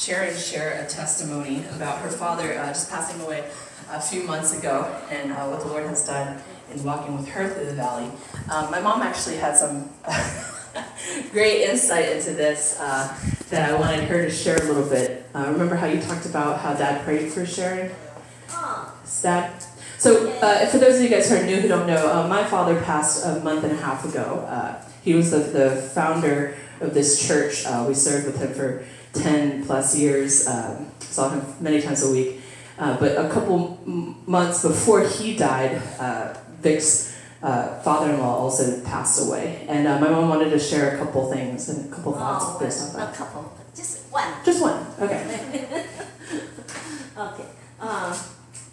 Sharon share a testimony about her father uh, just passing away a few months ago and uh, what the Lord has done in walking with her through the valley. Um, my mom actually had some great insight into this uh, that I wanted her to share a little bit. Uh, remember how you talked about how dad prayed for Sharon? Dad? So, uh, for those of you guys who are new who don't know, uh, my father passed a month and a half ago. He was the, the founder of this church. We served with him for 10 plus years, um, saw him many times a week. Uh, but a couple m- months before he died, uh, Vic's uh, father-in-law also passed away, and uh, my mom wanted to share a couple things and a couple thoughts Oh, based on that. a couple, just one. Just one. Okay. Okay. Uh,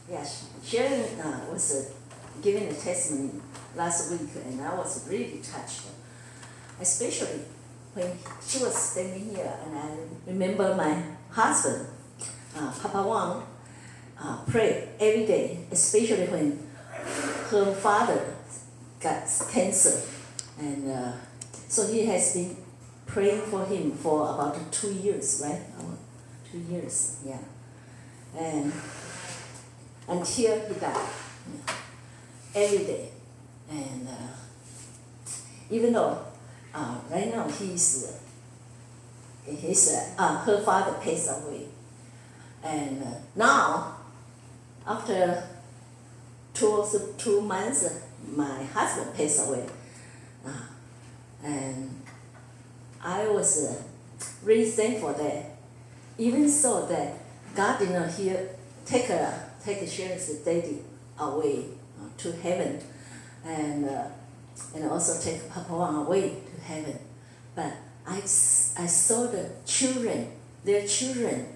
yes, Sharon uh, was uh, giving a testimony last week, and I was really touched, especially when she was standing here, and I remember my husband, uh, Papa Wang, uh, pray every day, especially when her father got cancer, and uh, so he has been praying for him for about two years, right? Two years, yeah. And until he died yeah, every day. And uh, even though uh, right now he's his uh, her father passed away and uh, now after two two months my husband passed away. Uh, and I was uh, really thankful that even so that God did not hear, take a, take Sharon's daddy away uh, to heaven, and uh, and also take Papa away heaven. But I, I saw the children, their children,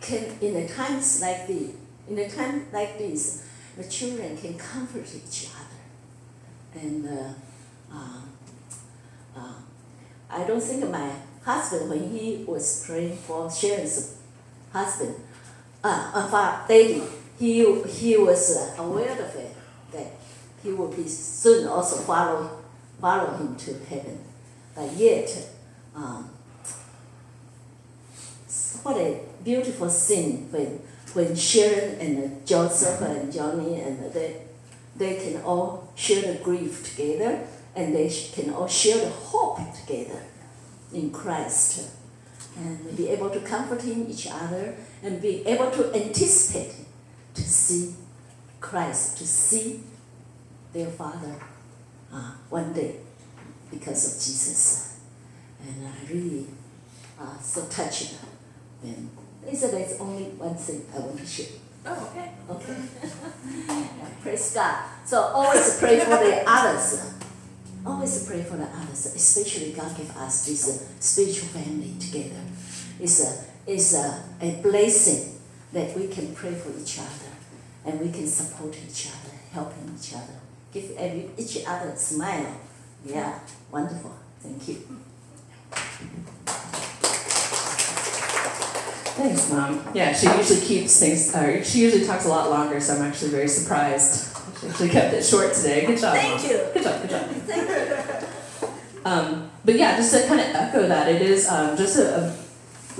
can in the times like this, in the time like this, the children can comfort each other, and uh, uh, uh, I don't think my husband when he was praying for Sharon's husband, uh, uh, fa- daddy, he, he was uh, aware of it, that he will be soon also follow, follow him to heaven. But yet, um, what a beautiful scene when, when Sharon and Joseph and Johnny and they, they can all share the grief together and they can all share the hope together in Christ and be able to comfort in each other and be able to anticipate to see Christ, to see their Father uh, one day because of Jesus. And I really uh, so touched when they said there's only one thing I want to share. Oh, okay. Okay. Praise God. So always pray for the others. Always pray for the others, especially God give us this uh, spiritual family together. It's a, it's a, a blessing that we can pray for each other and we can support each other, helping each other, give every, each other a smile. Yeah, wonderful. Thank you. Thanks, Mom. Yeah, she usually keeps things, uh, she usually talks a lot longer, so I'm actually very surprised. She actually kept it short today. Good job, Thank Mom. you. Good job, good job. Thank you. Um, but yeah, just to kind of echo that, it is um, just a, a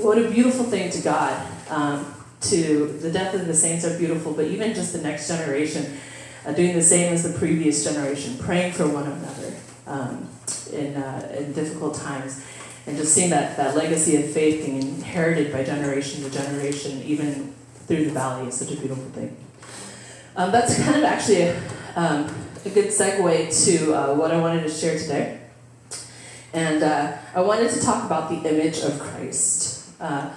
what a beautiful thing to God. Um, to the death of the saints are beautiful, but even just the next generation uh, doing the same as the previous generation, praying for one another um, in uh, in difficult times, and just seeing that that legacy of faith being inherited by generation to generation, even through the valley, is such a beautiful thing. Um, that's kind of actually a, um, a good segue to uh, what I wanted to share today. And uh, I wanted to talk about the image of Christ. Uh,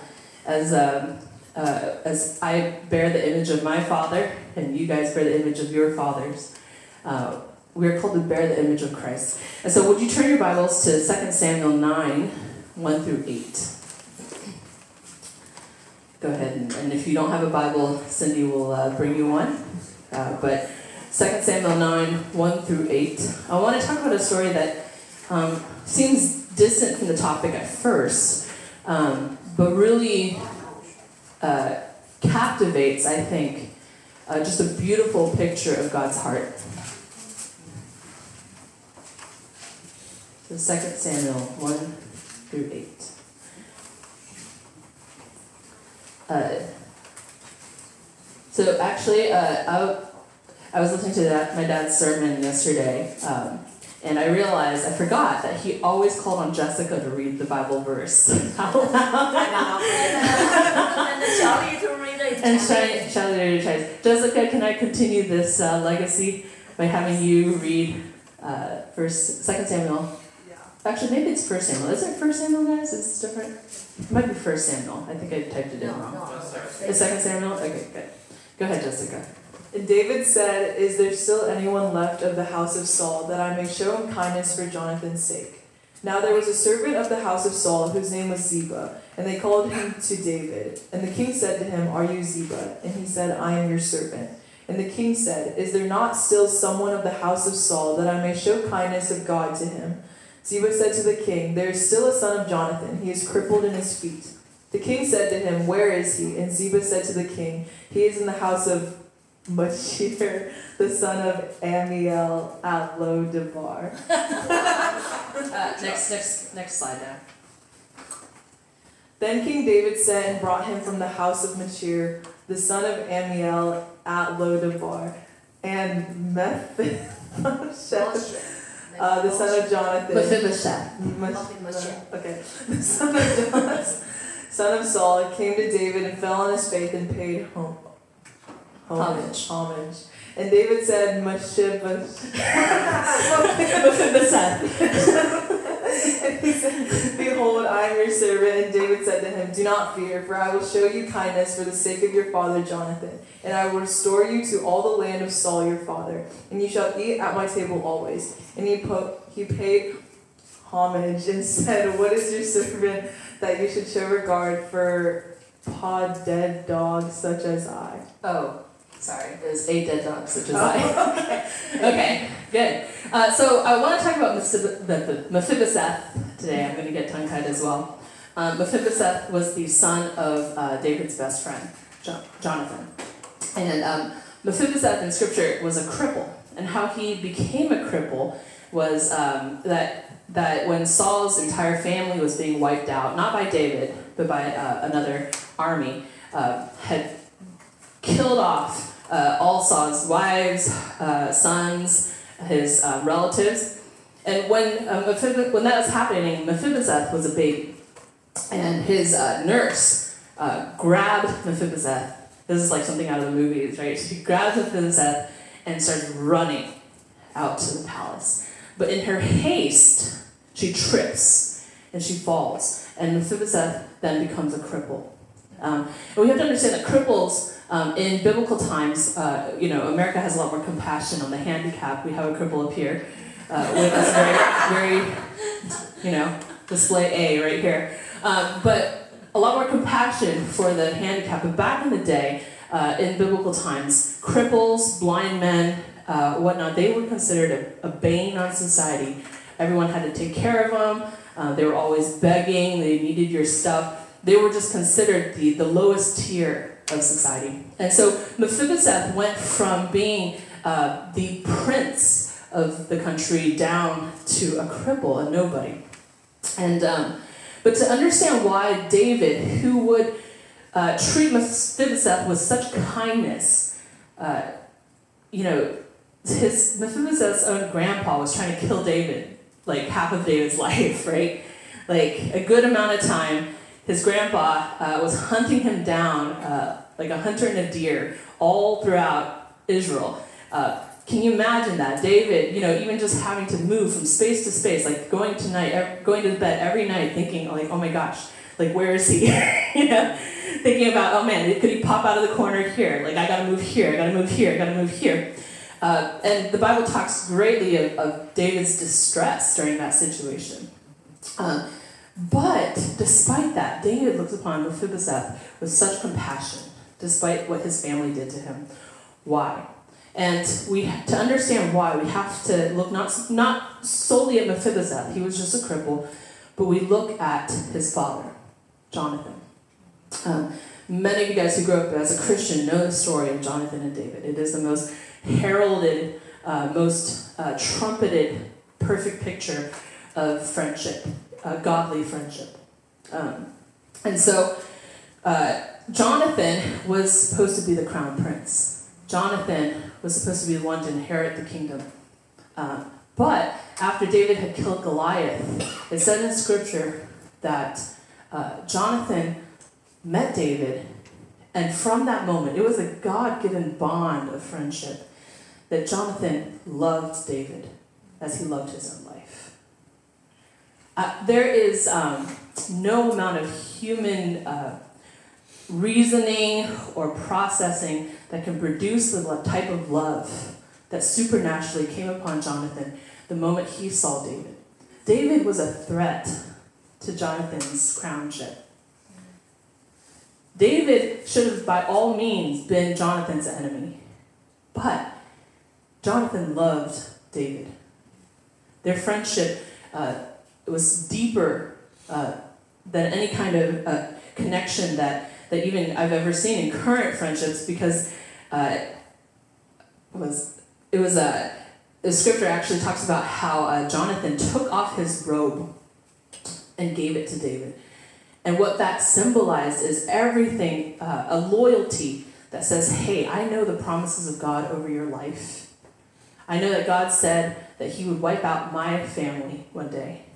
as, um, uh, as I bear the image of my father, and you guys bear the image of your fathers, uh, we're called to bear the image of Christ. And so, would you turn your Bibles to 2 Samuel 9 1 through 8? Go ahead, and, and if you don't have a Bible, Cindy will uh, bring you one. Uh, but 2 Samuel 9 1 through 8. I want to talk about a story that um, seems distant from the topic at first, um, but really uh, captivates, I think, uh, just a beautiful picture of God's heart. So 2 Samuel 1 through 8. Uh, so actually, uh, I, I was listening to that, my dad's sermon yesterday, um, and I realized I forgot that he always called on Jessica to read the Bible verse out loud. and Charlie to read it. And Charlie, Charlie tries. Jessica, can I continue this uh, legacy by having you read uh, First, Second Samuel? Yeah. Actually, maybe it's First Samuel. Is it First Samuel, guys? It's different. It might be First Samuel. I think I typed it in No, wrong. no. It's Second Samuel. Okay, good. Go ahead, Jessica. And David said, Is there still anyone left of the house of Saul, that I may show him kindness for Jonathan's sake? Now there was a servant of the house of Saul, whose name was Ziba, and they called him to David. And the king said to him, Are you Ziba? And he said, I am your servant. And the king said, Is there not still someone of the house of Saul, that I may show kindness of God to him? Ziba said to the king, There is still a son of Jonathan, he is crippled in his feet. The king said to him, Where is he? And Ziba said to the king, He is in the house of Machir, the son of Ammiel at Lo-debar. Uh, next, next, next slide now. Then King David sent and brought him from the house of Machir, the son of Ammiel at Lo-debar, and Mephibosheth, uh, the son of Jonathan. Mephibosheth. Mephibosheth. Okay, the son of Jonathan, son of Saul, came to David and fell on his faith and paid home. Homage. Homage. And David said. Mephibosheth. And he said, Behold, I am your servant. And David said to him, Do not fear, for I will show you kindness for the sake of your father Jonathan. And I will restore you to all the land of Saul your father. And you shall eat at my table always. And he, po- he paid homage and said, What is your servant that you should show regard for paw dead dogs such as I? Oh, sorry. Was a dead dog, such as I. okay, good. Uh, so I want to talk about Mephib- Mephibosheth today. I'm going to get tongue tied as well. Um, Mephibosheth was the son of uh, David's best friend, Jo- Jonathan. And um, Mephibosheth in scripture was a cripple. And how he became a cripple was um, that, that when Saul's entire family was being wiped out, not by David, but by uh, another army, uh, had killed off uh, all Saul's wives, uh, sons, his uh, relatives. And when, uh, when that was happening, Mephibosheth was a baby. And his uh, nurse uh, grabbed Mephibosheth. This is like something out of the movies, right? She grabbed Mephibosheth and started running out to the palace. But in her haste, she trips and she falls. And Mephibosheth then becomes a cripple. Um, we have to understand that cripples um, in biblical times, uh, you know, America has a lot more compassion on the handicapped. We have a cripple up here uh, with us very, very, you know, display A right here. Um, but a lot more compassion for the handicapped. But back in the day, uh, in biblical times, cripples, blind men, uh, whatnot, they were considered a, a bane on society. Everyone had to take care of them. Uh, they were always begging. They needed your stuff. They were just considered the, the lowest tier of society. And so Mephibosheth went from being uh, the prince of the country down to a cripple, a nobody. And um, but to understand why David, who would uh, treat Mephibosheth with such kindness, uh, you know, his Mephibosheth's own grandpa was trying to kill David, like half of David's life, right? Like a good amount of time, his grandpa uh, was hunting him down uh, like a hunter and a deer all throughout Israel. Uh, can you imagine that? David, you know, even just having to move from space to space, like going to night, going to bed every night, thinking like, oh my gosh, like where is he? you know, thinking about, oh man, could he pop out of the corner here? Like I gotta move here, I gotta move here, I gotta move here. Uh, and the Bible talks greatly of, of David's distress during that situation. Um, but despite that, David looks upon Mephibosheth with such compassion, despite what his family did to him. Why? And we to understand why, we have to look not not solely at Mephibosheth. He was just a cripple, but we look at his father, Jonathan. Um, many of you guys who grew up as a Christian know the story of Jonathan and David. It is the most heralded, uh, most uh, trumpeted, perfect picture of friendship, uh, godly friendship. Um, and so, uh, Jonathan was supposed to be the crown prince. Jonathan was supposed to be the one to inherit the kingdom. Uh, but after David had killed Goliath, it said in scripture that uh, Jonathan met David, and from that moment, it was a God given bond of friendship that Jonathan loved David as he loved his own. Uh, there is um, no amount of human uh, reasoning or processing that can produce the type of love that supernaturally came upon Jonathan the moment he saw David. David was a threat to Jonathan's crownship. David should have, by all means, been Jonathan's enemy. But Jonathan loved David. Their friendship uh, was deeper uh, than any kind of uh, connection that, that even I've ever seen in current friendships because uh, was it was a uh, the scripture actually talks about how uh, Jonathan took off his robe and gave it to David. And what that symbolized is everything, uh, a loyalty that says, hey, I know the promises of God over your life. I know that God said that He would wipe out my family one day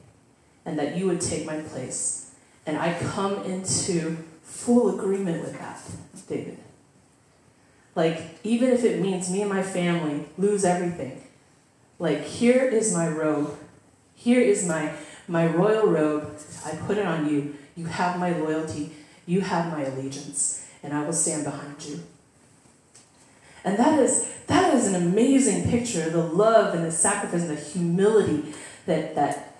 and that you would take my place. And I come into full agreement with that, David. Like, even if it means me and my family lose everything, like, here is my robe. Here is my, my royal robe. I put it on you. You have my loyalty. You have my allegiance. And I will stand behind you. And that is, that is an amazing picture of the love and the sacrifice and the humility that, that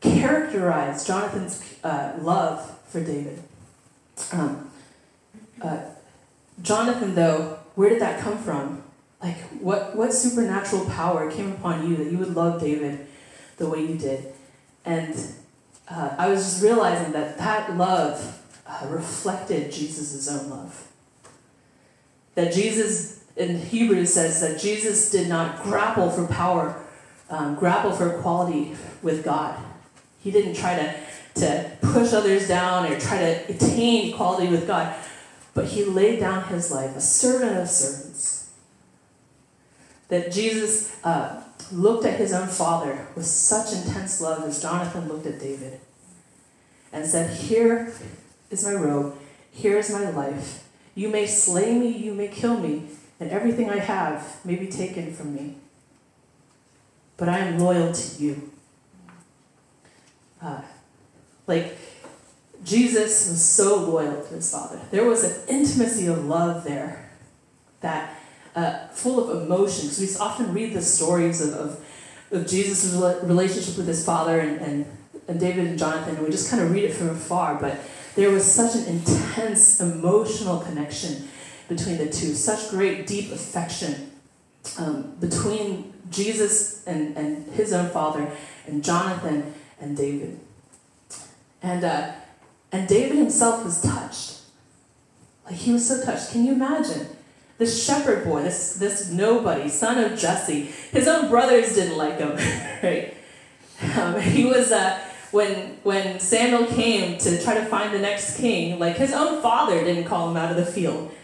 characterized Jonathan's uh, love for David. Um, uh, Jonathan, though, where did that come from? Like, what, what supernatural power came upon you that you would love David the way you did? And uh, I was just realizing that that love uh, reflected Jesus' own love. That Jesus, in Hebrews, says that Jesus did not grapple for power, um, grapple for equality with God. He didn't try to, to push others down or try to attain equality with God, but he laid down his life, a servant of servants that Jesus uh, looked at his own father with such intense love as Jonathan looked at David and said, Here is my robe, here is my life. You may slay me, you may kill me, and everything I have may be taken from me. But I am loyal to you. Uh, like, Jesus was so loyal to his Father. There was an intimacy of love there that uh, full of emotion. Because we often read the stories of, of, of Jesus' relationship with his father and, and, and David and Jonathan, and we just kind of read it from afar. But there was such an intense emotional connection between the two, such great, deep affection um, between Jesus and, and his own father, and Jonathan and David. And, uh, and David himself was touched. Like he was so touched. Can you imagine? this shepherd boy, this, this nobody, son of Jesse. His own brothers didn't like him, right? Um, he was, uh, when, when Samuel came to try to find the next king, like his own father didn't call him out of the field.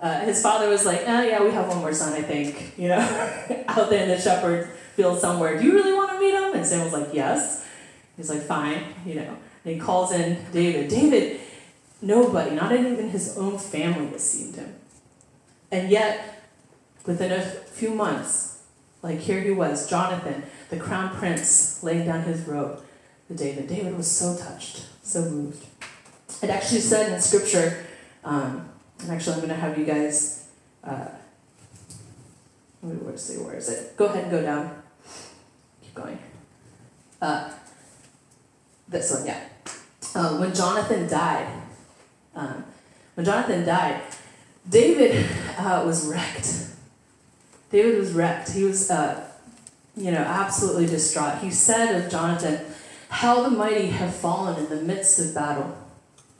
Uh, his father was like, oh yeah, we have one more son, I think, you know, out there in the shepherd field somewhere. Do you really want to meet him? And Samuel's like, yes. He's like, fine, you know. And he calls in David. David, nobody, not even his own family esteemed him. And yet, within a few months, like here he was, Jonathan, the crown prince, laying down his robe to David. David was so touched, so moved. It actually said in scripture, um, and actually I'm going to have you guys, uh, let me see, where is it? Go ahead and go down. Keep going. Uh, this one, yeah. Uh, when Jonathan died, um, when Jonathan died, David uh, was wrecked. David was wrecked. He was, uh, you know, absolutely distraught. He said of Jonathan, How the mighty have fallen in the midst of battle.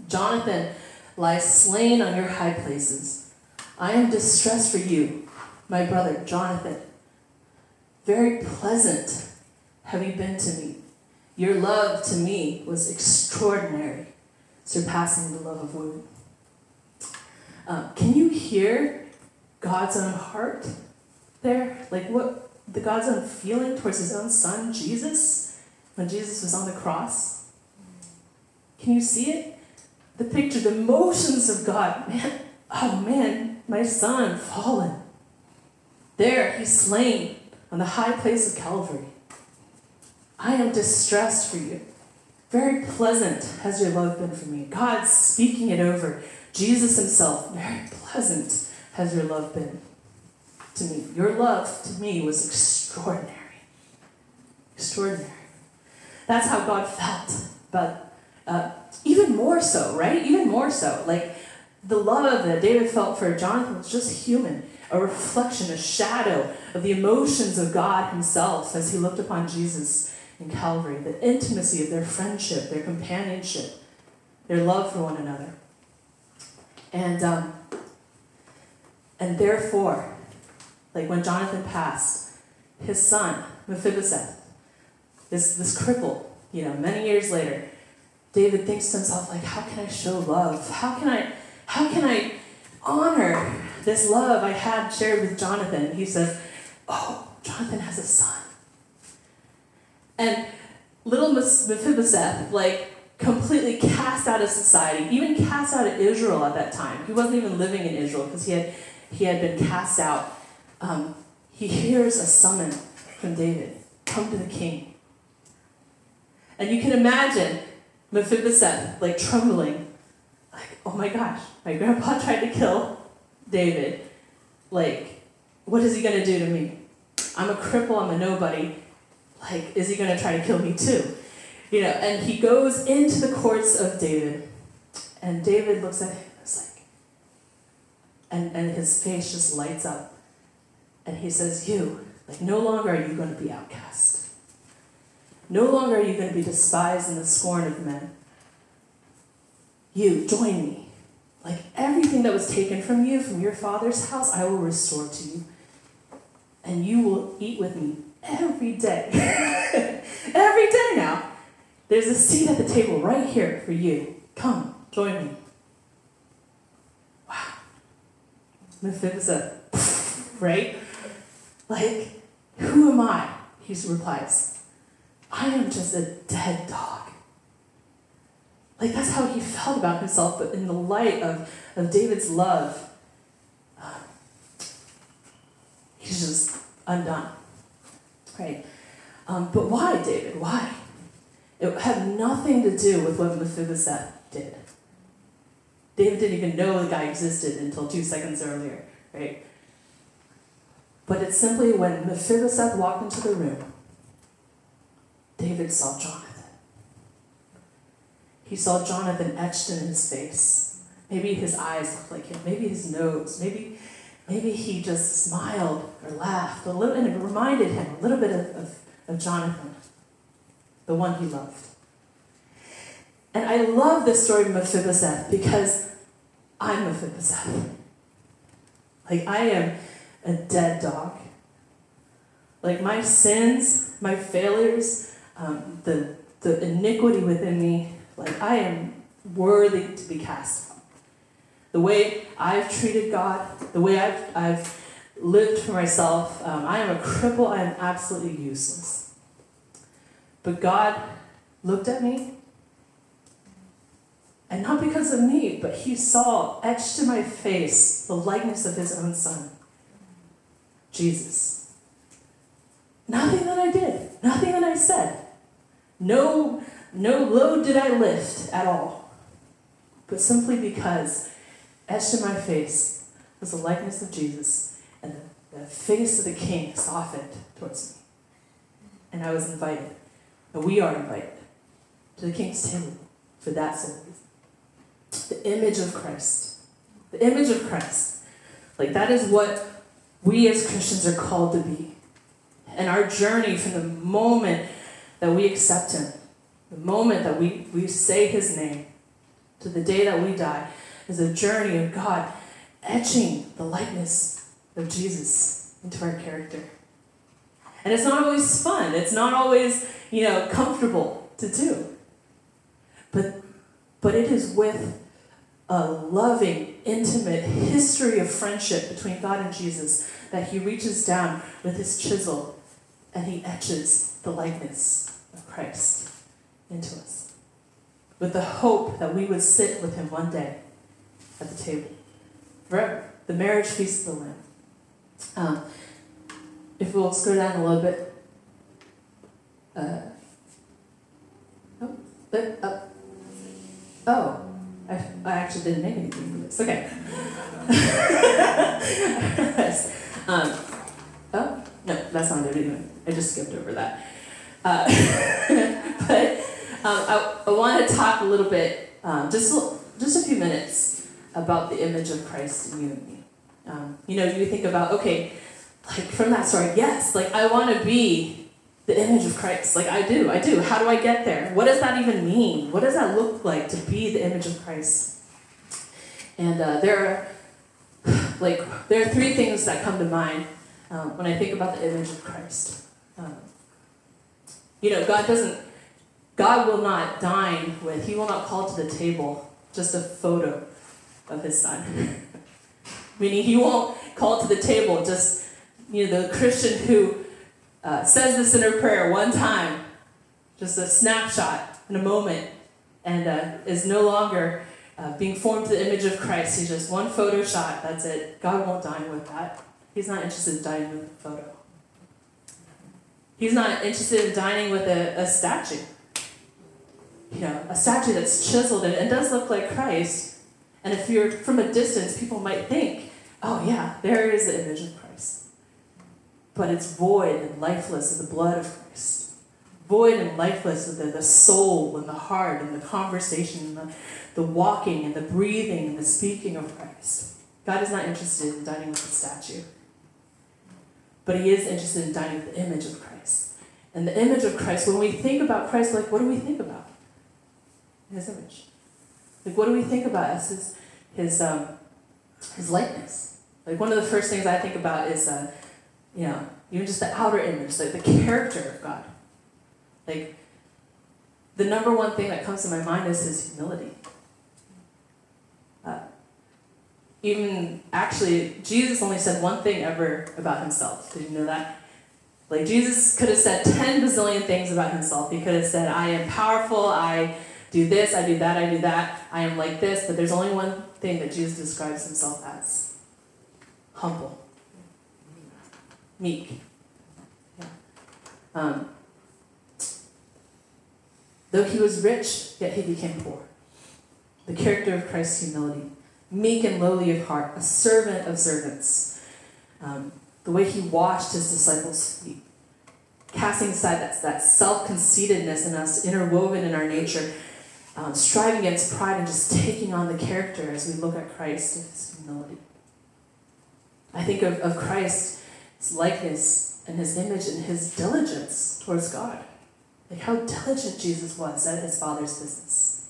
Jonathan lies slain on your high places. I am distressed for you, my brother Jonathan. Very pleasant have you been to me. Your love to me was extraordinary, surpassing the love of women. Um, can you hear God's own heart there? Like what the God's own feeling towards his own son, Jesus, when Jesus was on the cross? Can you see it? The picture, the emotions of God. Man, oh man, my son fallen. There, he's slain on the high place of Calvary. I am distressed for you. Very pleasant has your love been for me. God speaking it over. Jesus himself, very pleasant has your love been to me. Your love to me was extraordinary. Extraordinary. That's how God felt. But uh, even more so, right? Even more so. Like the love that David felt for Jonathan was just human, a reflection, a shadow of the emotions of God himself as he looked upon Jesus in Calvary, the intimacy of their friendship, their companionship, their love for one another. And, um, and therefore, like when Jonathan passed, his son, Mephibosheth, this, this cripple, you know, many years later, David thinks to himself, like, how can I show love? How can I, how can I honor this love I had shared with Jonathan? He says, oh, Jonathan has a son. And little Mephibosheth, like, completely cast out of society, even cast out of Israel at that time. He wasn't even living in Israel because he had, he had been cast out. Um, he hears a summon from David come to the king. And you can imagine Mephibosheth, like, trembling, like, oh my gosh, my grandpa tried to kill David. Like, what is he going to do to me? I'm a cripple, I'm a nobody like, is he going to try to kill me too? You know, and he goes into the courts of David, and David looks at him and is like, and, and his face just lights up. And he says, You, like, no longer are you going to be outcast. No longer are you going to be despised and the scorn of men. You, join me. Like everything that was taken from you, from your father's house, I will restore to you. And you will eat with me every day. every day now. There's a seat at the table right here for you. Come, join me. Wow. Mephibosheth, right? Like, who am I? He replies, I am just a dead dog. Like, that's how he felt about himself, but in the light of, of David's love, uh, he's just undone. Right? Um, but why, David? Why? It had nothing to do with what Mephibosheth did. David didn't even know the guy existed until two seconds earlier, right? But it's simply when Mephibosheth walked into the room, David saw Jonathan. He saw Jonathan etched in his face. Maybe his eyes looked like him, maybe his nose, maybe maybe he just smiled or laughed a little, and it reminded him a little bit of, of, of Jonathan, the one he loved. And I love this story of Mephibosheth because I'm Mephibosheth. Like, I am a dead dog. Like, my sins, my failures, um, the, the iniquity within me, like, I am worthy to be cast the way I've treated God, the way I've, I've lived for myself, um, I am a cripple, I am absolutely useless. But God looked at me, and not because of me, but He saw etched in my face the likeness of His own Son, Jesus. Nothing that I did, nothing that I said, no, no load did I lift at all, but simply because etched in my face was the likeness of Jesus, and the, the face of the King softened towards me. And I was invited, and we are invited, to the King's table for that sole reason. The image of Christ. The image of Christ. Like, that is what we as Christians are called to be. And our journey from the moment that we accept Him, the moment that we, we say His name, to the day that we die, is a journey of God etching the likeness of Jesus into our character. And it's not always fun, it's not always, you know, comfortable to do. But but it is with a loving, intimate history of friendship between God and Jesus that he reaches down with his chisel and he etches the likeness of Christ into us. With the hope that we would sit with him one day at the table. Forever. The marriage feast of the Lamb. Um, if we'll scroll down a little bit. Uh, oh, but, uh, oh, I, I actually didn't make anything for this. Okay. um, oh, no, that's not it anyway. I just skipped over that. Uh, but um, I, I want to talk a little bit, um, just, just a few minutes, about the image of Christ in you and me. Um, you know, you think about, okay, like from that story, yes, like I want to be the image of Christ. Like I do, I do. How do I get there? What does that even mean? What does that look like to be the image of Christ? And uh, there are, like, there are three things that come to mind um, when I think about the image of Christ. Um, you know, God doesn't, God will not dine with, He will not call to the table just a photo of His Son. Meaning, He won't call to the table just, you know, the Christian who uh, says this in her prayer one time, just a snapshot in a moment, and uh, is no longer uh, being formed to the image of Christ. He's just one photo shot, that's it. God won't dine with that. He's not interested in dining with a photo. He's not interested in dining with a, a statue. You know, a statue that's chiseled and, and does look like Christ. And if you're from a distance, people might think, oh, yeah, there is the image of Christ. But it's void and lifeless of the blood of Christ. Void and lifeless of the, the soul and the heart and the conversation and the, the walking and the breathing and the speaking of Christ. God is not interested in dining with the statue. But he is interested in dining with the image of Christ. And the image of Christ, when we think about Christ, like, what do we think about? His image. Like, what do we think about as his, his, um, his likeness? Like, one of the first things I think about is, uh, you know, even just the outer image, like the character of God. Like, the number one thing that comes to my mind is his humility. Uh, even actually, Jesus only said one thing ever about himself. Did you know that? Like, Jesus could have said 10 bazillion things about himself. He could have said, I am powerful, I do this, I do that, I do that, I am like this, but there's only one thing that Jesus describes himself as humble, meek. Yeah. Um, though he was rich, yet he became poor. The character of Christ's humility meek and lowly of heart, a servant of servants. Um, the way he washed his disciples' feet, casting aside that, that self conceitedness in us, interwoven in our nature, um, striving against pride and just taking on the character as we look at Christ and his humility. I think of, of Christ, his likeness and his image and his diligence towards God. Like how diligent Jesus was at his Father's business.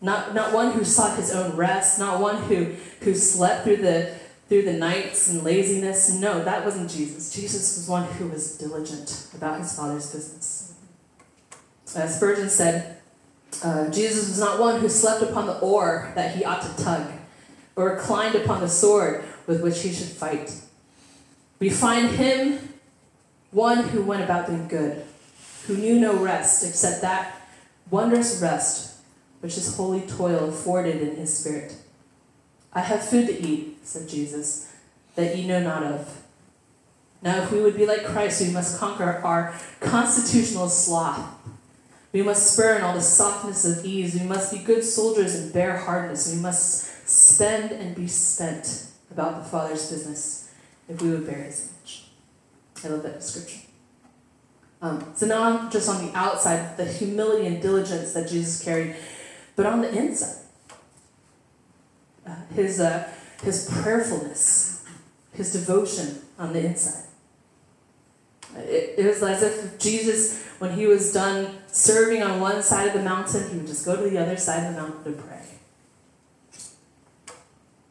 Not, not one who sought his own rest, not one who, who slept through the, through the nights and laziness. No, that wasn't Jesus. Jesus was one who was diligent about his Father's business. As Spurgeon said, uh, Jesus was not one who slept upon the oar that he ought to tug, or reclined upon the sword with which he should fight. We find him one who went about doing good, who knew no rest except that wondrous rest which his holy toil afforded in his spirit. I have food to eat, said Jesus, that ye know not of. Now, if we would be like Christ, we must conquer our constitutional sloth. We must spurn all the softness of ease. We must be good soldiers and bear hardness. We must spend and be spent about the Father's business if we would bear his image. I love that description. Um, so now, I'm just on the outside, the humility and diligence that Jesus carried but on the inside, uh, his, uh, his prayerfulness, his devotion on the inside. It, it was as if Jesus, when he was done serving on one side of the mountain, he would just go to the other side of the mountain to pray.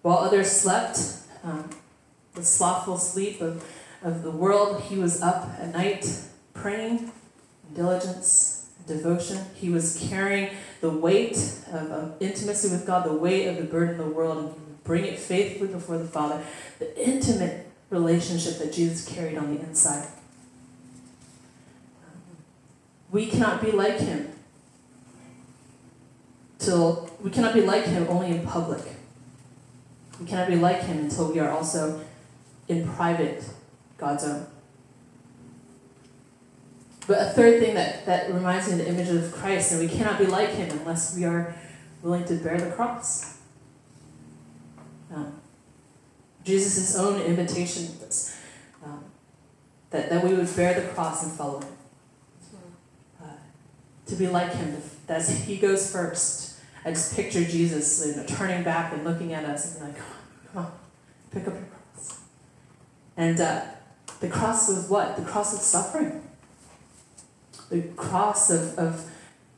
While others slept, um, the slothful sleep of, of the world, he was up at night praying in diligence devotion. He was carrying the weight of, of intimacy with God, the weight of the burden of the world, and bring it faithfully before the Father. The intimate relationship that Jesus carried on the inside. We cannot be like him till we cannot be like him only in public. We cannot be like him until we are also in private God's own. But a third thing that, that reminds me of the image of Christ, and we cannot be like him unless we are willing to bear the cross. Um, Jesus' own invitation um, that, that we would bear the cross and follow him. To be like him, as he goes first. I just picture Jesus you know, turning back and looking at us and being like, come on, come on, pick up your cross. And uh, the cross was what? The cross of suffering the cross of, of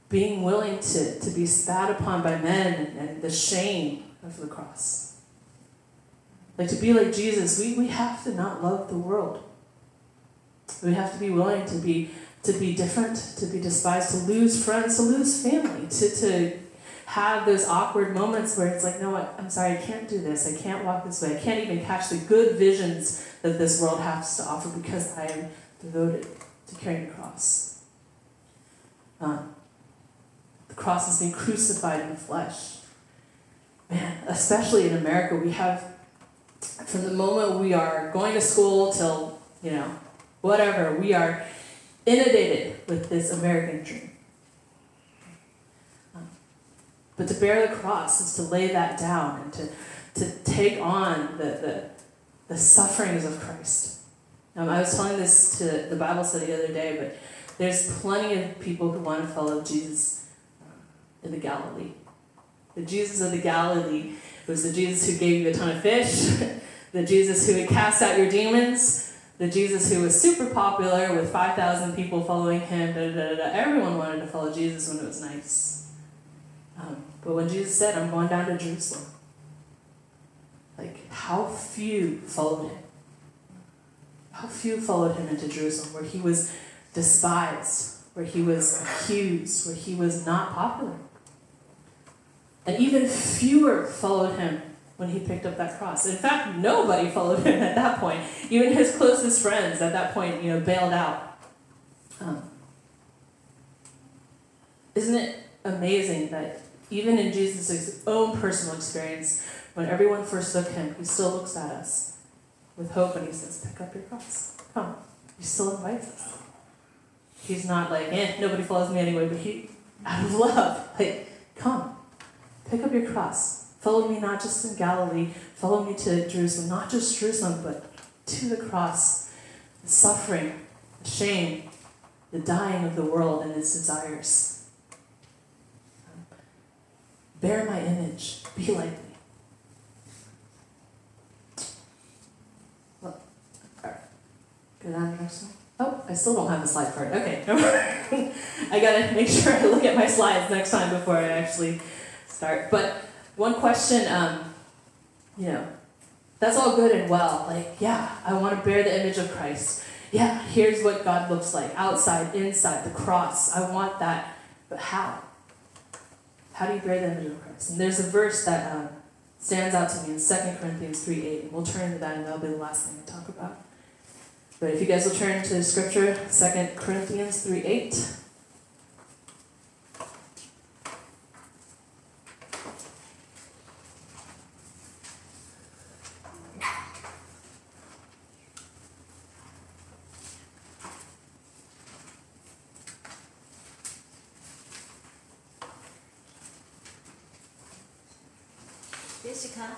being willing to, to be spat upon by men and, and the shame of the cross. Like to be like Jesus, we, we have to not love the world. We have to be willing to be to be different, to be despised, to lose friends, to lose family, to, to have those awkward moments where it's like, no, I'm sorry, I can't do this. I can't walk this way. I can't even catch the good visions that this world has to offer because I am devoted to carrying the cross. Um, the cross has been crucified in the flesh. Man, especially in America, we have, from the moment we are going to school till, you know, whatever, we are inundated with this American dream. Um, but to bear the cross is to lay that down and to, to take on the, the, the sufferings of Christ. Um, I was telling this to the Bible study the other day, but there's plenty of people who want to follow Jesus um, in the Galilee. The Jesus of the Galilee was the Jesus who gave you a ton of fish, the Jesus who would cast out your demons, the Jesus who was super popular with 5,000 people following him. Da, da, da, da. everyone wanted to follow Jesus when it was nice. Um, but when Jesus said, I'm going down to Jerusalem, like how few followed him? How few followed him into Jerusalem, where he was despised, where he was accused, where he was not popular. And even fewer followed him when he picked up that cross. In fact, nobody followed him at that point. Even his closest friends at that point, you know, bailed out. Um, isn't it amazing that even in Jesus' own personal experience, when everyone forsook him, he still looks at us with hope and he says, Pick up your cross. Come. He still invites us. He's not like, eh, nobody follows me anyway, but he, out of love, like, come, pick up your cross. Follow me not just in Galilee, follow me to Jerusalem, not just Jerusalem, but to the cross, the suffering, the shame, the dying of the world and its desires. Bear my image, be like me. Well, all right. The next one. Oh, I still don't have the slide for it. Okay. I gotta make sure I look at my slides next time before I actually start. But one question, um, you know, that's all good and well. Like, yeah, I want to bear the image of Christ. Yeah, here's what God looks like outside, inside, the cross. I want that. But how? How do you bear the image of Christ? And there's a verse that um, stands out to me in 2 Corinthians 3 8, and we'll turn to that, and that'll be the last thing I talk about. But if you guys will turn to scripture, 2 Corinthians 3 8. Jessica.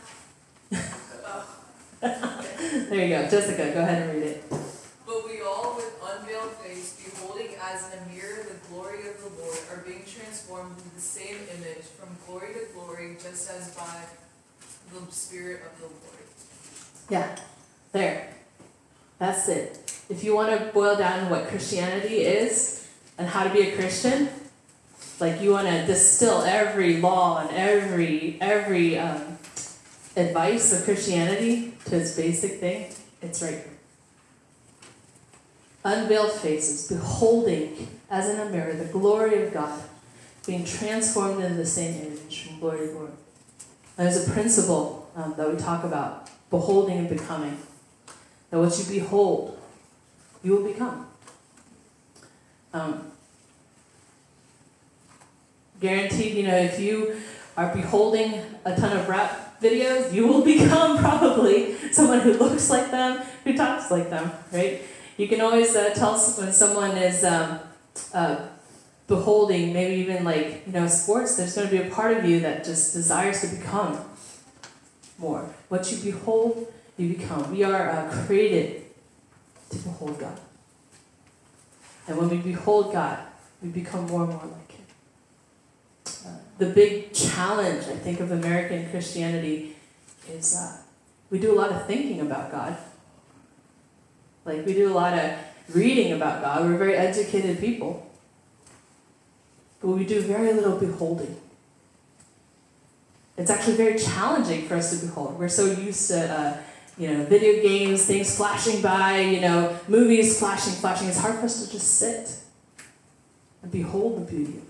there you go. Jessica, go ahead and read it. But we all, with unveiled face, beholding as in a mirror the glory of the Lord, are being transformed into the same image from glory to glory, just as by the Spirit of the Lord. Yeah, there. That's it. If you want to boil down what Christianity is and how to be a Christian, like you want to distill every law and every every um, advice of Christianity to its basic thing, it's right here. unveiled faces, beholding as in a mirror the glory of God, being transformed into the same image from glory to glory. There's a principle um, that we talk about beholding and becoming. That what you behold, you will become. Um, guaranteed, you know, if you are beholding a ton of rap videos, you will become probably someone who looks like them, who talks like them, right? You can always uh, tell when someone is um, uh, beholding, maybe even like, you know, sports, there's going to be a part of you that just desires to become more. What you behold, you become. We are uh, created to behold God. And when we behold God, we become more and more the big challenge, I think, of American Christianity is uh, we do a lot of thinking about God. Like, we do a lot of reading about God. We're very educated people. But we do very little beholding. It's actually very challenging for us to behold. We're so used to, uh, you know, video games, things flashing by, you know, movies flashing, flashing. It's hard for us to just sit and behold the beauty.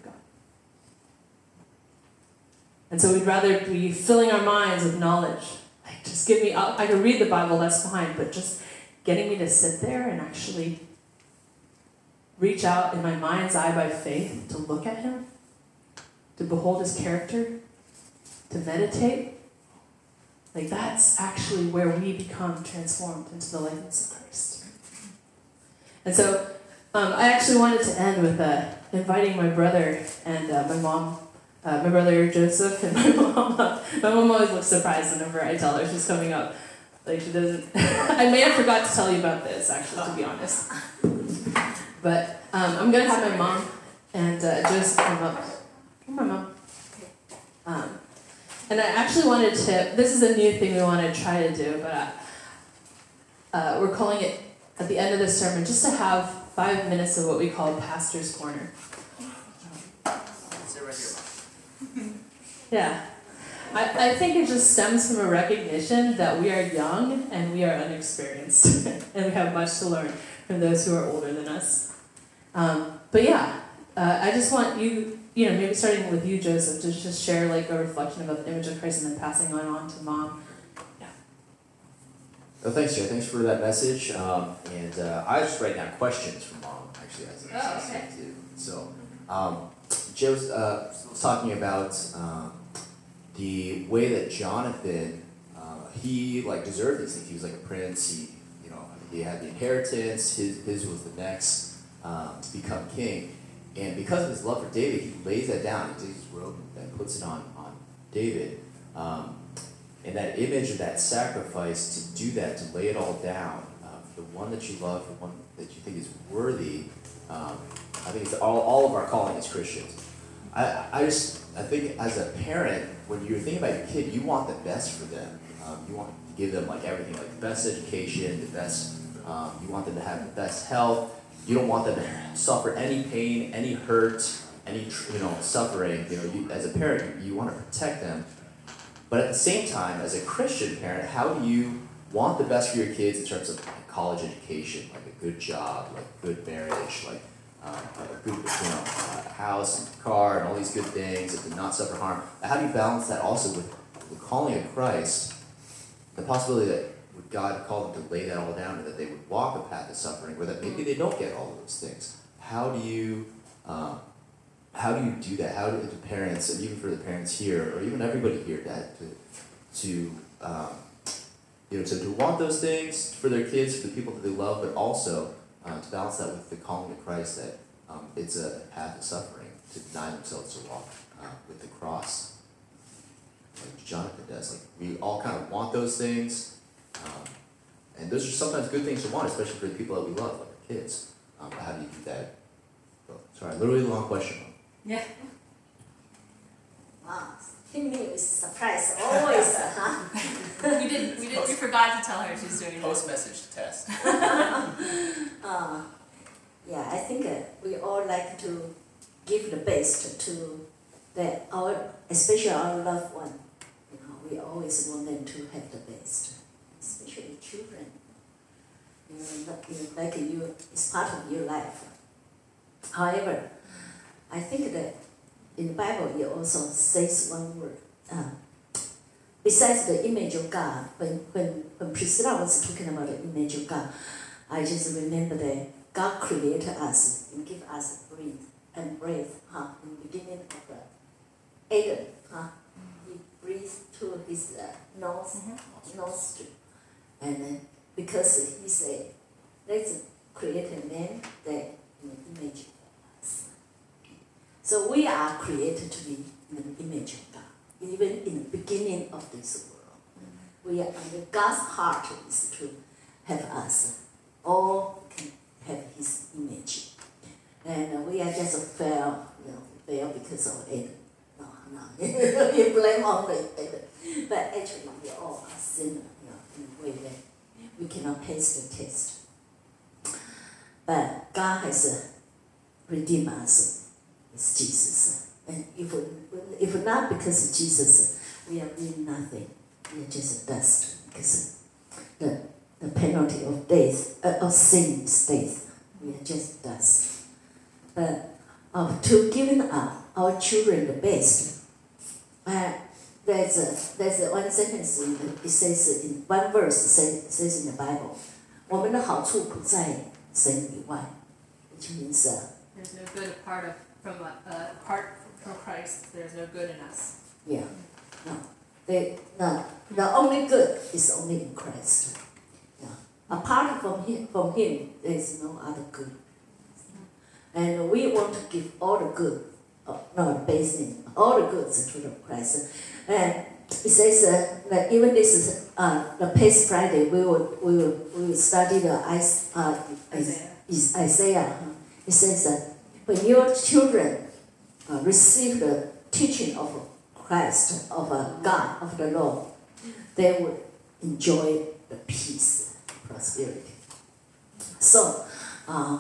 And so we'd rather be filling our minds with knowledge. Like, just give me, I can read the Bible, that's fine, but just getting me to sit there and actually reach out in my mind's eye by faith to look at Him, to behold His character, to meditate. Like, that's actually where we become transformed into the likeness of Christ. And so, um, I actually wanted to end with uh, inviting my brother and uh, my mom uh, my brother Joseph and my mom. my mom always looks surprised whenever I tell her she's coming up. Like she doesn't. I may have forgot to tell you about this actually, to be honest. But um, I'm gonna have my mom and uh, Joseph come up. Come on, mom. Um, and I actually wanted to. This is a new thing we want to try to do, but uh, uh, we're calling it at the end of the sermon just to have five minutes of what we call Pastor's Corner. Yeah. I, I think it just stems from a recognition that we are young and we are unexperienced, and we have much to learn from those who are older than us. Um, but yeah, uh, I just want you, you know, maybe starting with you, Joseph, to just share like a reflection about the image of Christ and then passing on on to mom. Yeah. Well, thanks, Joe. Thanks for that message. Um, and uh, I was just writing down questions from mom, actually, as I Oh, okay. too. So, um, Joe was, uh, was talking about um, the way that Jonathan, uh, he like deserved these things. He was like a prince. He, you know, he had the inheritance. His his was the next um, to become king. And because of his love for David, he lays that down. He takes his robe and puts it on on David. Um, and that image of that sacrifice to do that, to lay it all down, uh, for the one that you love, the one that you think is worthy. Um, I think it's all, all of our calling as Christians. I, I just I think as a parent, when you're thinking about your kid, you want the best for them. Um, you want to give them like everything, like the best education, the best. Um, you want them to have the best health. You don't want them to suffer any pain, any hurt, any you know suffering. You know, you, as a parent, you, you want to protect them. But at the same time, as a Christian parent, how do you want the best for your kids in terms of college education, like a good job, like good marriage, like um, a good you know, uh, house, car, and all these good things, and to not suffer harm? How do you balance that also with the calling of Christ, the possibility that would God call them to lay that all down and that they would walk a path of suffering, where that maybe they don't get all of those things? How do you um, how do you do that? How do the parents, and even for the parents here, or even everybody here, that to, to um, you know, to, to want those things for their kids, for the people that they love, but also uh, to balance that with the calling of Christ that um, it's a path of suffering to deny themselves to walk uh, with the cross, like Jonathan does. Like we all kind of want those things, um, and those are sometimes good things to want, especially for the people that we love, like our kids. Um, how do you do that? Sorry, literally long question. Yeah. Wow, me with surprise always, uh, huh? we didn't. We didn't. We forgot to tell her she's doing Post message test. Uh, yeah, I think uh, we all like to give the best to the, our, especially our loved one. You know, we always want them to have the best, especially children. you know, like- you know, like you, it's part of your life. However, I think that in the Bible it also says one word. Uh, besides the image of God, when, when, when Priscilla was talking about the image of God, I just remember that God created us and give us breath and breath, huh, in the beginning of the Adam, huh? He breathed to his uh, nose, nostril. And then because he said, let's create a man that in the image. So we are created to be in the image of God, even in the beginning of this world. We are God's heart is to have us. All can have his image. And we are just a fail, you know, fail because of Adam. No, no, you blame only Adam. But actually we all are sinners, you know, in a way that we cannot pass the test. But God has uh, redeemed us with Jesus. And if, if not because of Jesus, we are really nothing. We are just dust. Because the, the penalty of death, uh, of sin is death. We are just dust. But uh, to giving up our children the best, uh, there's a, there's a one sentence in the, it says in one verse it says, it says in the Bible, 我们的好处不在神以外, which means uh, There's no good apart of from uh, uh, apart from Christ. There's no good in us. yeah, no, they, no, the only good is only in Christ. Yeah. Apart from him, from him, there is no other good. And we want to give all the good, uh, no, basing all the goods to the Christ. And it says uh, that even this is uh, the past Friday we will we will we will study the Is- uh, Isaiah. is Isaiah. It says that when your children uh, receive the teaching of Christ, of uh, God, of the Lord, they would enjoy the peace, prosperity. So, uh,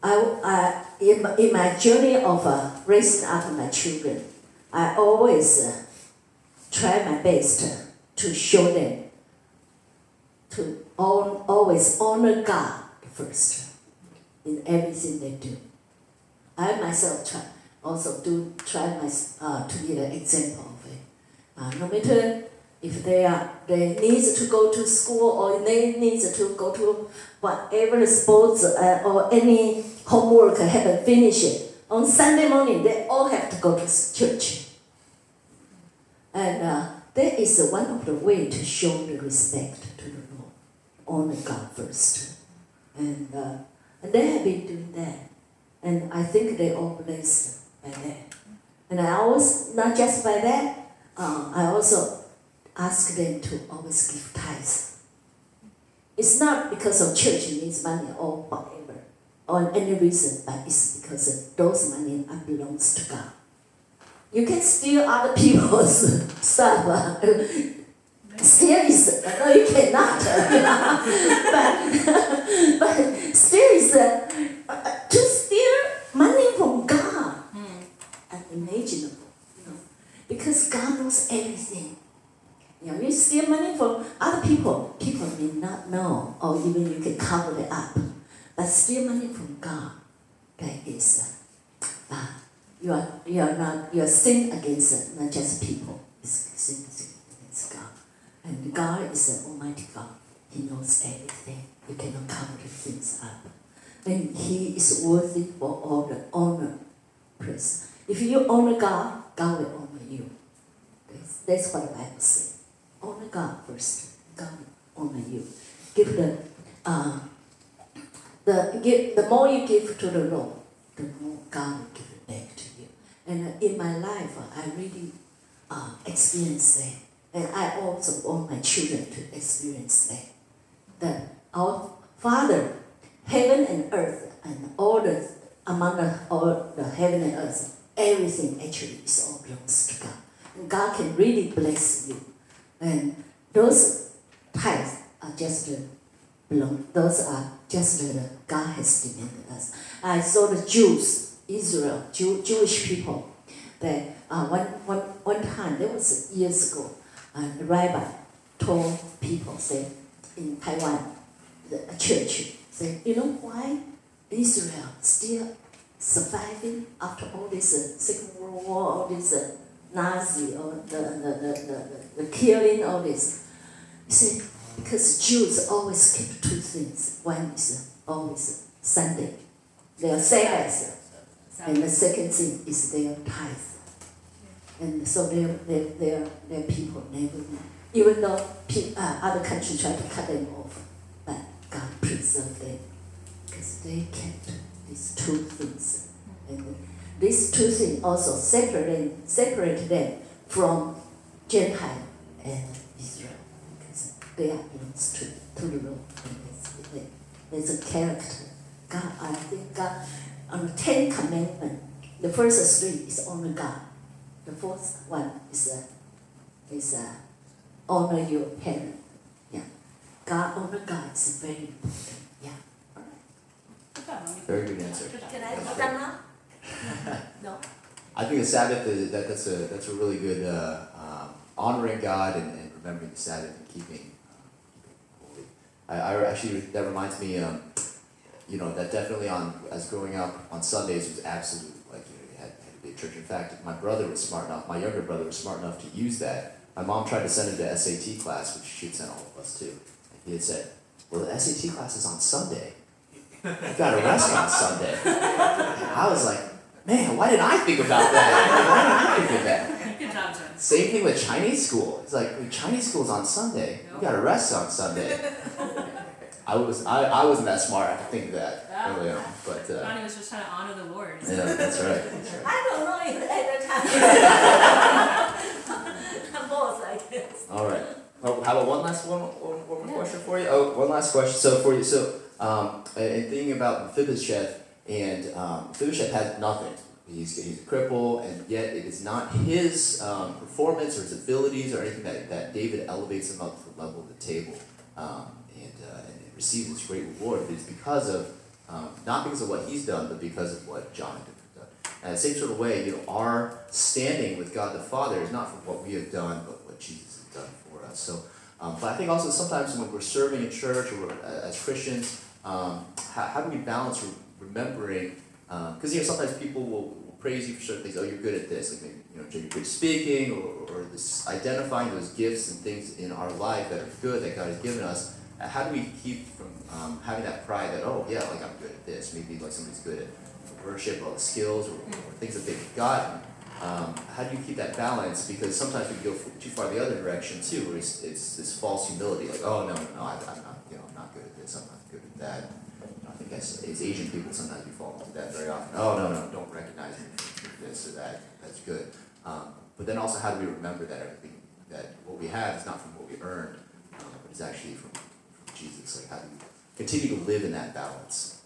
I, I in, in my journey of uh, raising up my children, I always uh, try my best to show them to al- always honor God first in everything they do. I myself try also do try my uh, to be the example of it. Uh, no matter if they are they need to go to school or they need to go to whatever sports uh, or any homework haven't finished. On Sunday morning, they all have to go to church. And uh, that is one of the way to show the respect to the Lord. Honor God first. And, uh, and they have been doing that. And I think they all blessed by that. And I always, not just by that, uh, I also ask them to always give tithes. It's not because of church needs money or whatever, or any reason, but it's because those money belongs to God. You can steal other people's stuff. uh, Steal is no, you cannot. but but steal is uh, uh, steal money from God. Unimaginable, you know, because God knows everything. You know, you steal money from other people, people may not know, or even you can cover it up. But steal money from God, that is, uh, uh, you are you are not you are sin against uh, not just people, it's sin against God. And God is an Almighty God. He knows everything. You cannot cover the things up. And He is worthy for all the honor, praise. If you honor God, God will honor you. That's, that's what the Bible says. Honor God first. God will honor you. Give the uh, the give the more you give to the Lord, the more God will give it back to you. And uh, in my life, uh, I really uh, experienced that. And I also want my children to experience that. That our Father, heaven and earth, and all the among the, all the heaven and earth, everything actually is all belongs to God. And God can really bless you. And those tithes are just belong. Those are just the God has demanded us. I saw the Jews, Israel, Jew, Jewish people. That uh, one, one, one time, that was years ago, uh, the rabbi told people, say, in Taiwan, the church. Say, you know why Israel still surviving after all this uh, Second World War, all this uh, Nazi, or the, the, the, the, the killing, all this. You see, because Jews always keep two things. One is uh, always Sunday, their Sabbath, and the second thing is their tithe. And so their, their, their, their people never, even though pe- uh, other countries try to cut them off, but God preserved them because they kept these two things. And these two things also separate, separate them from Gentile and Israel because they are belongs to, to the Lord. A character. God, I think God, on the Ten Commandments, the first three is honor God. The fourth one is uh, is uh, honor your parent. Yeah. God honor God is very important. Yeah. Good job, mommy. Very good answer. Can I go down now? no. I think the Sabbath is that that's a that's a really good uh, um, honoring God and, and remembering the Sabbath and keeping um, keeping holy. I, I actually that reminds me, um, you know, that definitely on as growing up on Sundays was absolute like you know you had, had to be at church. In fact, my brother was smart enough. My younger brother was smart enough to use that. My mom tried to send him to SAT class, which she had sent all of us to. And he had said, "Well, the SAT class is on Sunday. You got to rest on Sunday." And I was like, man, why didn't I think about that? Why didn't I think of that? Good job, Jen. Same thing with Chinese school. It's like well, Chinese school's on Sunday. You gotta rest on Sunday. I was I, I wasn't that smart. I could think of that early on, but uh, Johnny was just trying to honor the Lord. yeah, that's right. That's right. I don't know if at the time. I'm both like this. All right. Oh, how about one last one, one, one more question for you? Oh, one last question. So for you, so um, and thinking about Mephibosheth, and um, Mephibosheth had nothing. He's, he's a cripple, and yet it is not his um, performance or his abilities or anything that, that David elevates him up to the level of the table um, and, uh, and receives this great reward. But it's because of, um, not because of what he's done, but because of what Jonathan has done. And the same sort of way, you know, our standing with God the Father is not from what we have done, but what Jesus has done for us. So, um, but I think also sometimes when we're serving in church or uh, as Christians, um, how, how do we balance re- remembering? Because you know sometimes people will, will praise you for certain things. Oh, you're good at this. Like maybe, you know, you're good at speaking, or, or this identifying those gifts and things in our life that are good that God has given us. Uh, How do we keep from um, having that pride that oh yeah, like I'm good at this. Maybe like somebody's good at worship, or the skills or, or things that they've gotten. Um, how do you keep that balance? Because sometimes we go too far the other direction too, where it's, it's this false humility, like, oh no, no, no, I, that. I think as, as Asian people, sometimes we fall into that very often. Oh no, no, don't recognize this or that. That's good. Um, but then also, how do we remember that everything that what we have is not from what we earned, um, but it's actually from, from Jesus? Like, how do we continue to live in that balance?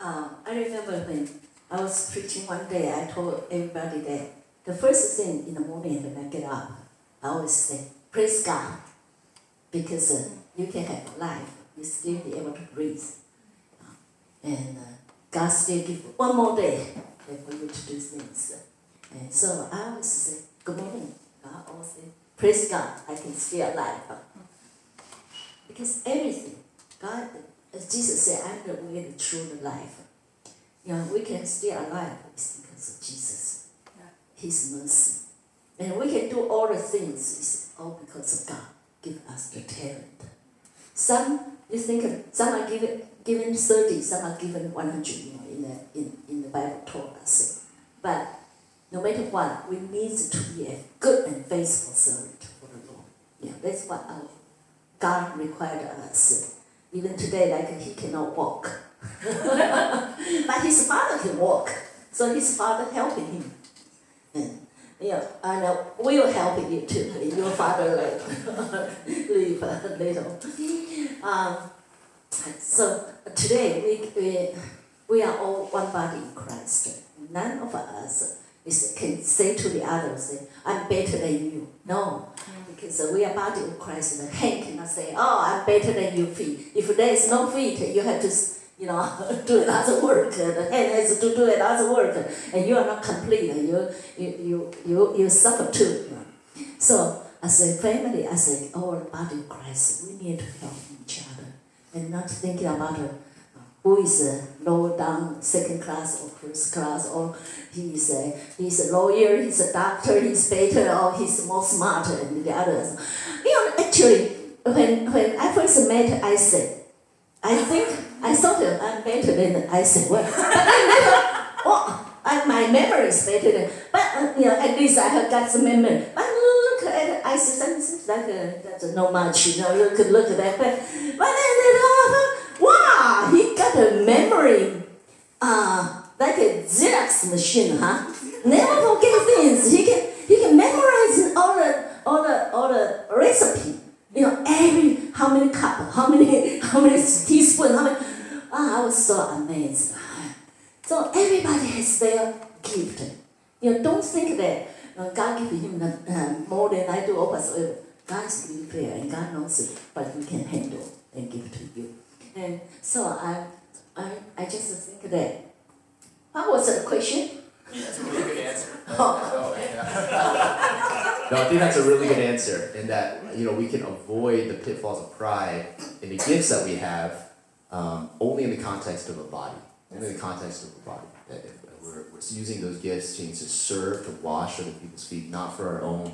Um, I remember when I was preaching one day, I told everybody that the first thing in the morning when I get up, I always say, Praise God, because uh, you can have life, you still be able to breathe. Uh, and uh, God still give one more day for you to do things. And so I always say, Good morning. God always say, Praise God, I can still alive. Because everything, God, as Jesus said, I'm the way, the truth, the life. You know, we can stay alive it's because of Jesus. His mercy. And we can do all the things, it's all because of God give us the talent. Some, you think, some are given, given 30, some are given 100, you know, in the, in, in the Bible taught us. But no matter what, we need to be a good and faithful servant for the Lord. Yeah, that's what our God required of us. Even today, like he cannot walk. but his father can walk. So his father helping him. And yeah, and uh, we will help you too. Your father like leave a little. Um, so today we, we we are all one body in Christ. None of us is can say to the others, "I'm better than you." No, because we are body in Christ. The hand cannot say, "Oh, I'm better than you." Feet. If there is no feet, you have to, you know, do another work. The hand has to do another work, and you are not complete. You you you you, you suffer too. So as a family, as a our body of Christ, we need to help each other and not thinking about uh, who is a low down, second class or first class, or he's a he's a lawyer, he's a doctor, he's better, or he's more smart than the others. You know, actually, when when I first met Isaac, I think I thought I'm better than Isaac. Well, but I never. Oh, I, my memory is better than. But uh, you know, at least I have got some memory. But look at and it's like uh, that's not much. You know, look look at that. But but then, then oh, wow, he got a memory. Uh, like a Xerox machine, huh? Never forget things. He can he can memorize all the all the all the recipe. You know, every how many cup, how many how many teaspoon, how many. Ah, I was so amazed. So everybody has their gift. You know, don't think that uh, God gave him the, uh, more than I do or whatsoever. God is really fair and God knows it, but we can handle and give to you. And so I, I, I just think that. What was the question? That's a really good answer. Oh. Oh, no, I think that's a really good answer, in that you know we can avoid the pitfalls of pride in the gifts that we have, um, only in the context of a body, only in the context of a body. We're, we're using those gifts to, serve, to wash other people's feet, not for our own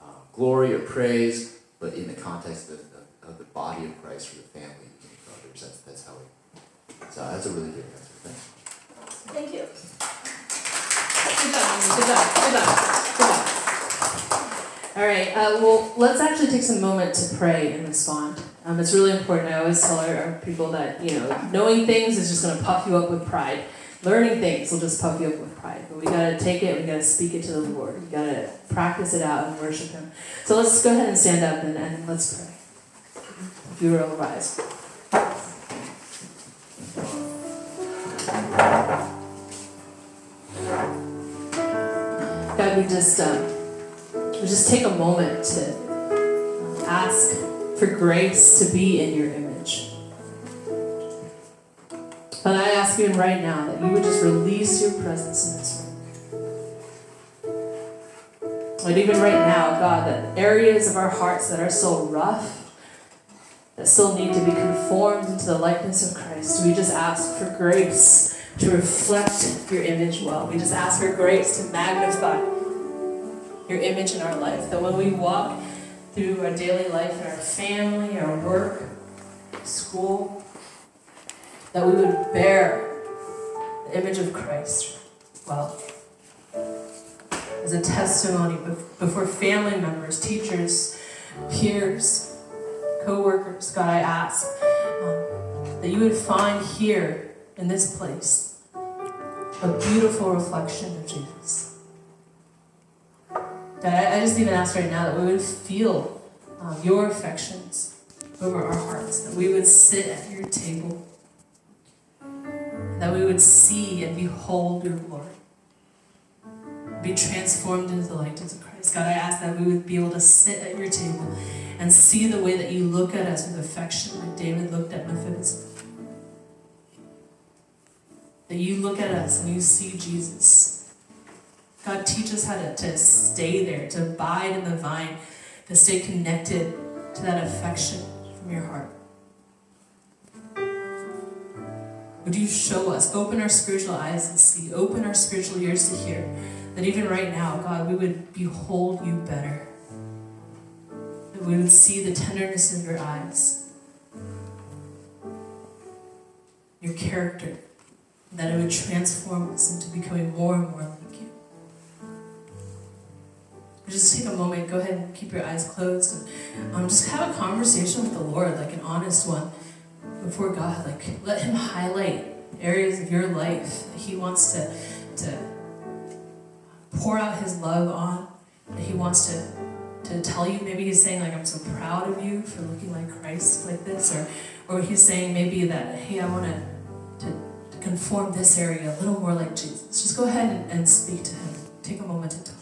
uh, glory or praise, but in the context of, of, of the body of Christ for the family and others. That's that's how we. So that's a really good answer. Thanks. Thank you. Good job, good job, good job. All right, uh, well, let's actually take some moment to pray and respond. Um, it's really important. I always tell our, people that, you know, knowing things is just going to puff you up with pride. Learning things will just puff you up with pride. But we got to take it, we got to speak it to the Lord. We got to practice it out and worship Him. So let's go ahead and stand up and, and let's pray. If you will rise. God, we just um, just take a moment to ask for grace to be in your image. And I ask you right now that you would just release your presence in this room. And even right now, God, that areas of our hearts that are so rough, that still need to be conformed into the likeness of Christ, we just ask for grace to reflect your image well. We just ask for grace to magnify your image in our life. That when we walk through our daily life, in our family, our work, school, that we would bear the image of Christ well. As a testimony before family members, teachers, peers, co workers, God, I ask um, that you would find here in this place a beautiful reflection of Jesus. God, I, just even ask right now that we would feel um, your affections over our hearts, that we would sit at your table, that we would see and behold your glory, be transformed into the likeness of Christ. God, I ask that we would be able to sit at your table and see the way that you look at us with affection, like David looked at Mephibosheth that you look at us and you see Jesus. God, teach us how to, to stay there, to abide in the vine, to stay connected to that affection from your heart. Would you show us, open our spiritual eyes to see, open our spiritual ears to hear, that even right now, God, we would behold you better. That we would see the tenderness in your eyes, your character that it would transform us into becoming more and more. Just take a moment, go ahead and keep your eyes closed, and um, just have a conversation with the Lord, like an honest one, before God. Like, let Him highlight areas of your life that He wants to, to pour out His love on, that He wants to, to tell you. Maybe He's saying, like, I'm so proud of you for looking like Christ like this, or, or He's saying maybe that, hey, I want to conform this area a little more like Jesus. Just go ahead and, and speak to him. Take a moment to talk.